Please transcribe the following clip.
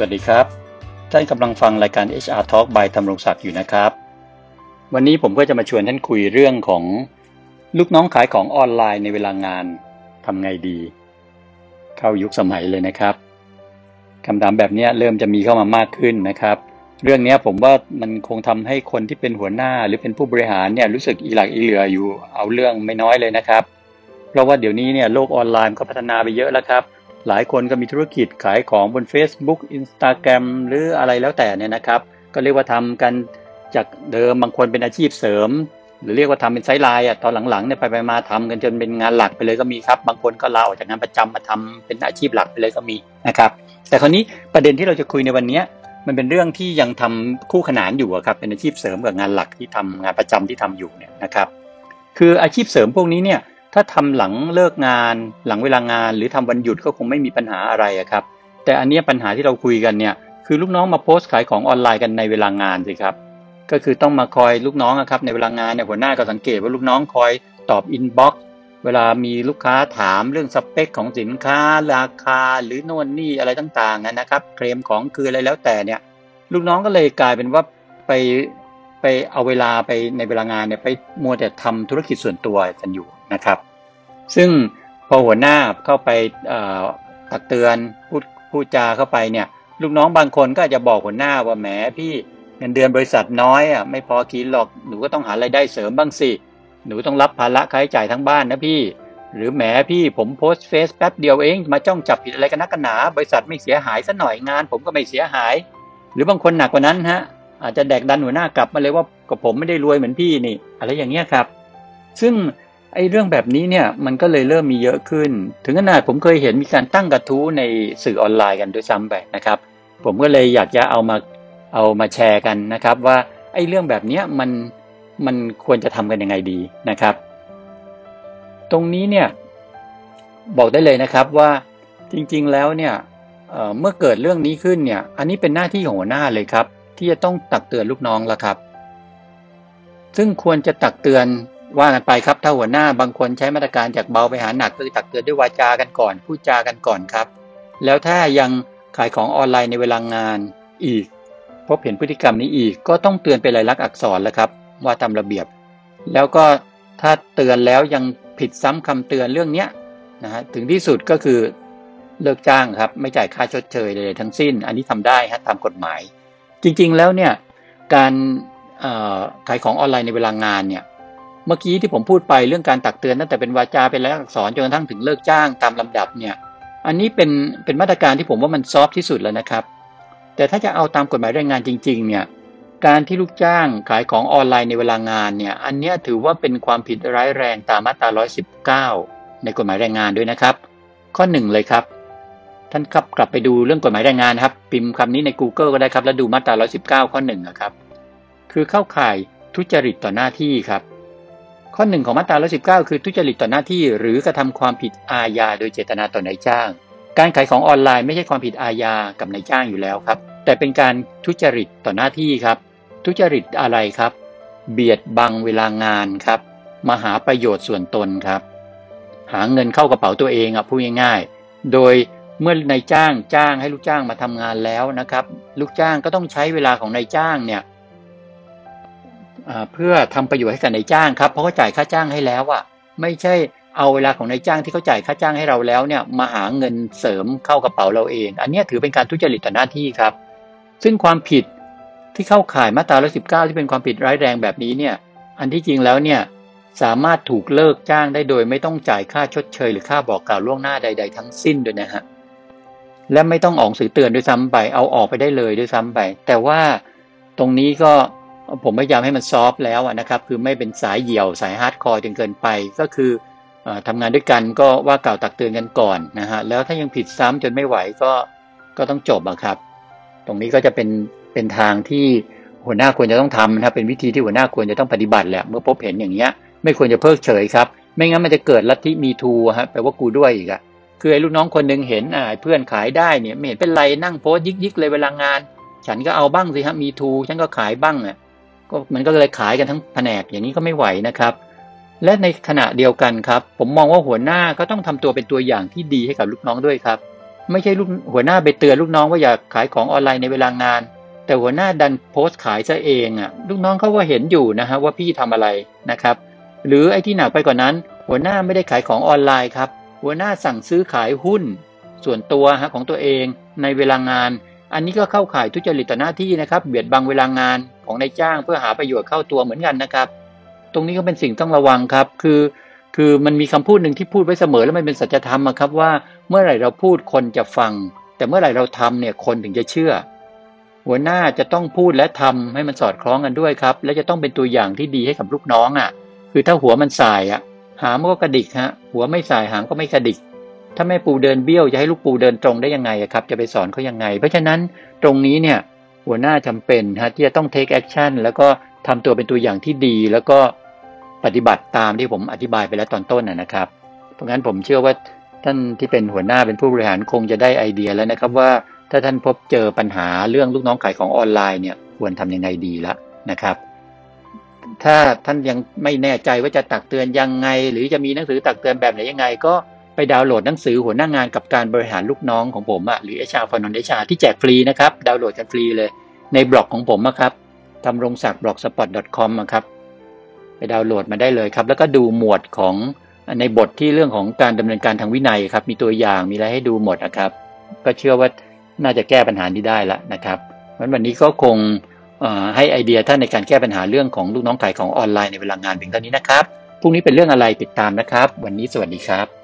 สวัสดีครับ ท่านกำลังฟังรายการ HR Talk by ธรรมรงศักดิ์อยู่นะครับ วันนี้ผมก็จะมาชวนท่านคุยเรื่องของลูกน้องขายของออนไลน์ในเวลางานทำไงดี เข้ายุคสมัยเลยนะครับคำถามแบบนี้เริ่มจะมีเข้ามามากขึ้นนะครับ เรื่องนี้ผมว่ามันคงทำให้คนที่เป็นหัวหน้าหรือเป็นผู้บริหารเนี่ยรู้สึกอีหลักอีเหลืออยู่เอาเรื่องไม่น้อยเลยนะครับ เพราะว่าเดี๋ยวนี้เนี่ยโลกออนไลน์ก็พัฒนาไปเยอะแล้วครับ หลายคนก็มีธุรกิจขายของบน Facebook Instagram หรืออะไรแล้วแต่เนี่ยนะครับ ก็เรียกว่าทำกันจากเดิมบางคนเป็นอาชีพเสริม หรือเรียกว่าทำเป็นไซด์ไลน์อะตอนหลังๆเนี่ยไปไปมาทำกันจนเป็นงานหลักไปเลยก็มีครับ บางคนก็ลาออกจากงานประจำมาทำเป็นอาชีพหลักไปเลยก็มีนะครับ แต่คราวนี้ประเด็นที่เราจะคุยในวันนี้มันเป็นเรื่องที่ยังทำคู่ขนานอยู่ครับเป็นอาชีพเสริมกับงานหลักที่ทำงานประจำที่ทำอยู่เนี่ยนะครับ คืออาชีพเสริมพวกนี้เนี่ย ถ้าทำหลังเลิกงาน หลังเวลางาน หรือทำวันหยุดก็คงไม่มีปัญหาอะไรครับ แต่อันนี้ปัญหาที่เราคุยกันเนี่ยคือลูกน้องมาโพสต์ขายของออนไลน์กันในเวลางานสิครับ ก็คือต้องมาคอยลูกน้องครับในเวลางานเนี่ยหัวหน้าก็สังเกตว่าลูกน้องคอยตอบ inbox เวลามีลูกค้าถามเรื่องสเปคของสินค้า ราคาหรือโน่นนี่อะไรต่างๆนะครับ เคลมของคืออะไรแล้วแต่เนี่ย ลูกน้องก็เลยกลายเป็นว่าไปไปเอาเวลาไปในเวลางานเนี่ยไปมัวแต่ทำธุรกิจส่วนตัวกันอยู่ นะครับ ซึ่งพอหัวหน้าเข้าไปตักเตือนพูดพูดจาเข้าไปเนี่ย ลูกน้องบางคนก็จะบอกหัวหน้าว่าแหมพี่เงินเดือนบริษัทน้อยอะไม่พอกินหรอกหนูก็ต้องหารายได้เสริมบ้างสิหนูต้องรับภาระค่าใช้จ่ายทั้งบ้านนะพี่ หรือแหมพี่ผมโพสเฟซแป๊บเดียวเองมาจ้องจับผิดอะไรกันนักกันหนา บริษัทไม่เสียหายซะหน่อยงาน ผมก็ไม่เสียหาย หรือบางคนหนักกว่านั้นฮะอาจจะแดกดันหัวหน้ากลับมาเลยว่ากับผมไม่ได้รวยเหมือนพี่นี่ อะไรอย่างเงี้ยครับ ซึ่ง ไอ้เรื่องแบบนี้เนี่ยมันก็เลยเริ่มมีเยอะขึ้น ถึงขนาดผมเคยเห็นมีการตั้งกระทู้ในสื่อออนไลน์กันด้วยซ้ำไปนะครับ ผมก็เลยอยากจะเอามาเอามาแชร์กันนะครับ ว่าไอ้เรื่องแบบนี้มันมันควรจะทำกันยังไงดีนะครับ ตรงนี้เนี่ยบอกได้เลยนะครับว่าจริงๆแล้วเนี่ยเเมื่อเกิดเรื่องนี้ขึ้นเนี่ย อันนี้เป็นหน้าที่ของหัวหน้าเลยครับ ที่จะต้องตักเตือนลูกน้องแล้วครับ ซึ่งควรจะตักเตือน ว่ากันไปครับถ้าหัวหน้าบางคนใช้มาตรการจากเบาไปหาหนักคือตักเตือนด้วยวาจากันก่อนพูดจากันก่อนครับ แล้วถ้ายังขายของออนไลน์ในเวลางานอีก พบเห็นพฤติกรรมนี้อีกก็ต้องเตือนเป็นลายลักษณ์อักษรแล้วครับ ว่าตามระเบียบ แล้วก็ถ้าเตือนแล้วยังผิดซ้ำคำเตือนเรื่องเนี้ยนะฮะถึงที่สุดก็คือเลิกจ้างครับ ไม่จ่ายค่าชดเชยเลยทั้งสิ้น อันนี้ทำได้ฮะตามกฎหมาย จริงๆแล้วเนี่ยการขายของออนไลน์ในเวลางานเนี่ย เมื่อกี้ที่ผมพูดไปเรื่องการตักเตือนตั้งแต่เป็นวาจาเป็นลายอักษรจนกระทั่งถึงเลิกจ้างตามลำดับเนี่ย อันนี้เป็นเป็นมาตรการที่ผมว่ามันซอฟที่สุดแล้วนะครับ แต่ถ้าจะเอาตามกฎหมายแรงงานจริง ๆ เนี่ย การที่ลูกจ้างขายของออนไลน์ในเวลางานเนี่ย อันนี้ถือว่าเป็นความผิดร้ายแรงตามมาตรา 119 ในกฎหมายแรงงานด้วยนะครับ ข้อหนึ่งเลยครับ ท่านครับกลับไปดูเรื่องกฎหมายแรงงานครับ พิมพ์คำนี้ใน Google ก็ได้ครับ แล้วดูมาตรา 119 ข้อหนึ่งนะครับ คือเข้าข่ายทุจริตต่อหน้าที่ครับ ข้อหนึ่งของมาตรา119 คือทุจริตต่อหน้าที่ หรือกระทำความผิดอาญาโดยเจตนาต่อนายจ้าง การขายของออนไลน์ไม่ใช่ความผิดอาญากับนายจ้างอยู่แล้วครับ แต่เป็นการทุจริตต่อหน้าที่ครับ ทุจริตอะไรครับ เบียดบังเวลางานครับมาหาประโยชน์ส่วนตนครับ หาเงินเข้ากระเป๋าตัวเองอะพูดง่ายๆ โดยเมื่อนายจ้างจ้างให้ลูกจ้างมาทำงานแล้วนะครับ ลูกจ้างก็ต้องใช้เวลาของนายจ้างเนี่ย เพื่อทำประโยชน์ให้กับนายจ้างครับเพราะเขาจ่ายค่าจ้างให้แล้วอะไม่ใช่เอาเวลาของนายจ้างที่เขาจ่ายค่าจ้างให้เราแล้วเนี่ยมาหาเงินเสริมเข้ากระเป๋าเราเอง อันนี้ถือเป็นการทุจริตต่อหน้าที่ครับ ซึ่งความผิดที่เข้าข่ายมาตรา119 ที่เป็นความผิดร้ายแรงแบบนี้เนี่ยอันที่จริงแล้วเนี่ยสามารถถูกเลิกจ้างได้โดยไม่ต้องจ่ายค่าชดเชย หรือค่าบอกกล่าวล่วงหน้าใด ๆ ทั้งสิ้นด้วยนะฮะและไม่ต้องออกหนังสือเตือนด้วยซ้ำไปเอาออกไปได้เลยด้วยซ้ำไป แต่ว่าตรงนี้ก็ ผมพยายามให้มัน soft แล้วนะครับคือไม่เป็นสายเหี้ยมสาย hardcore จนเกินไปก็คือทำงานด้วยกันก็ว่ากล่าวตักเตือนกันก่อนนะฮะแล้วถ้ายังผิดซ้ำจนไม่ไหวก็ก็ต้องจบอะครับ ตรงนี้ก็จะเป็นเป็นทางที่หัวหน้าควรจะต้องทำนะครับเป็นวิธีที่หัวหน้าควรจะต้องปฏิบัติแหละเมื่อพบเห็นอย่างเงี้ยไม่ควรจะเพิกเฉยครับ ไม่งั้นมันจะเกิดลัทธิมีทูฮะแปลว่ากูด้วยอีกอะคือไอ้ลูกน้องคนหนึ่งเห็นอ่าเพื่อนขายได้เนี่ยไม่เห็นเป็นไรนั่งโพสยิกยิกเลยเวลางาน ฉันก็เอาบ้างสิฮะมีทูฉันก็ขายบ้างอะ ก็มันก็เลยขายกันทั้งแผนกอย่างนี้ก็ไม่ไหวนะครับ และในขณะเดียวกันครับ ผมมองว่าหัวหน้าก็ต้องทำตัวเป็นตัวอย่างที่ดีให้กับลูกน้องด้วยครับ ไม่ใช่ลูกหัวหน้าไปเตือนลูกน้องว่าอย่าขายของออนไลน์ในเวลางาน แต่หัวหน้าดันโพสต์ขายซะเองอะลูกน้องเขาก็เห็นอยู่นะฮะว่าพี่ทำอะไรนะครับ หรือไอ้ที่หนักไปกว่านั้น หัวหน้าไม่ได้ขายของออนไลน์ครับหัวหน้าสั่งซื้อขายหุ้น ส่วนตัวฮะของตัวเองในเวลางาน อันนี้ก็เข้าข่ายทุจริตต่อหน้าที่นะครับ เบียดบังเวลางานของนายจ้างเพื่อหาประโยชน์เข้าตัวเหมือนกันนะครับ ตรงนี้ก็เป็นสิ่งต้องระวังครับ คือ คือมันมีคำพูดหนึ่งที่พูดไว้เสมอแล้วมันเป็นสัจธรรมครับว่าเมื่อไหร่เราพูดคนจะฟัง แต่เมื่อไหร่เราทำเนี่ยคนถึงจะเชื่อ หัวหน้าจะต้องพูดและทำให้มันสอดคล้องกันด้วยครับ และจะต้องเป็นตัวอย่างที่ดีให้กับลูกน้องอะ คือถ้าหัวมันสายอะ หางก็กระดิกฮะหัวไม่สายหางก็ไม่กระดิก ถ้าแม่ปูเดินเบี้ยวจะให้ลูกปูเดินตรงได้ยังไงครับ จะไปสอนเขายังไง เพราะฉะนั้นตรงนี้เนี่ยหัวหน้าจำเป็นฮะที่จะต้อง take action แล้วก็ทำตัวเป็นตัวอย่างที่ดี แล้วก็ปฏิบัติตามที่ผมอธิบายไปแล้วตอนต้นนะครับ เพราะงั้นผมเชื่อว่าท่านที่เป็นหัวหน้าเป็นผู้บริหารคงจะได้ไอเดียแล้วนะครับว่าถ้าท่านพบเจอปัญหาเรื่องลูกน้องขายของออนไลน์เนี่ยควรทำยังไงดีละนะครับ ถ้าท่านยังไม่แน่ใจว่าจะตักเตือนยังไง หรือจะมีหนังสือตักเตือนแบบไหนยังไง ก็ ไปดาวน์โหลดหนังสือหัวหน้างานกับการบริหารลูกน้องของผมอะหรือ HR for non HR ที่แจกฟรีนะครับ ดาวน์โหลดกันฟรีเลย ในบล็อกของผมนะครับทำรงศักดิ์ blogspot.com ครับ ไปดาวน์โหลดมาได้เลยครับ แล้วก็ดูหมวดของในบทที่เรื่องของการดำเนินการทางวินัยครับ มีตัวอย่างมีอะไรให้ดูหมดนะครับ ก็เชื่อว่าน่าจะแก้ปัญหานี้ได้ล้วนะครับเพราะวันนี้ก็คงให้ไอเดียท่านในการแก้ปัญหาเรื่องของลูกน้องขายของออนไลน์ในเวลางานเพียงเท่านี้นะครับพรุ่งนี้เป็นเรื่องอะไรติดตามนะครับ วันนี้สวัสดีครับ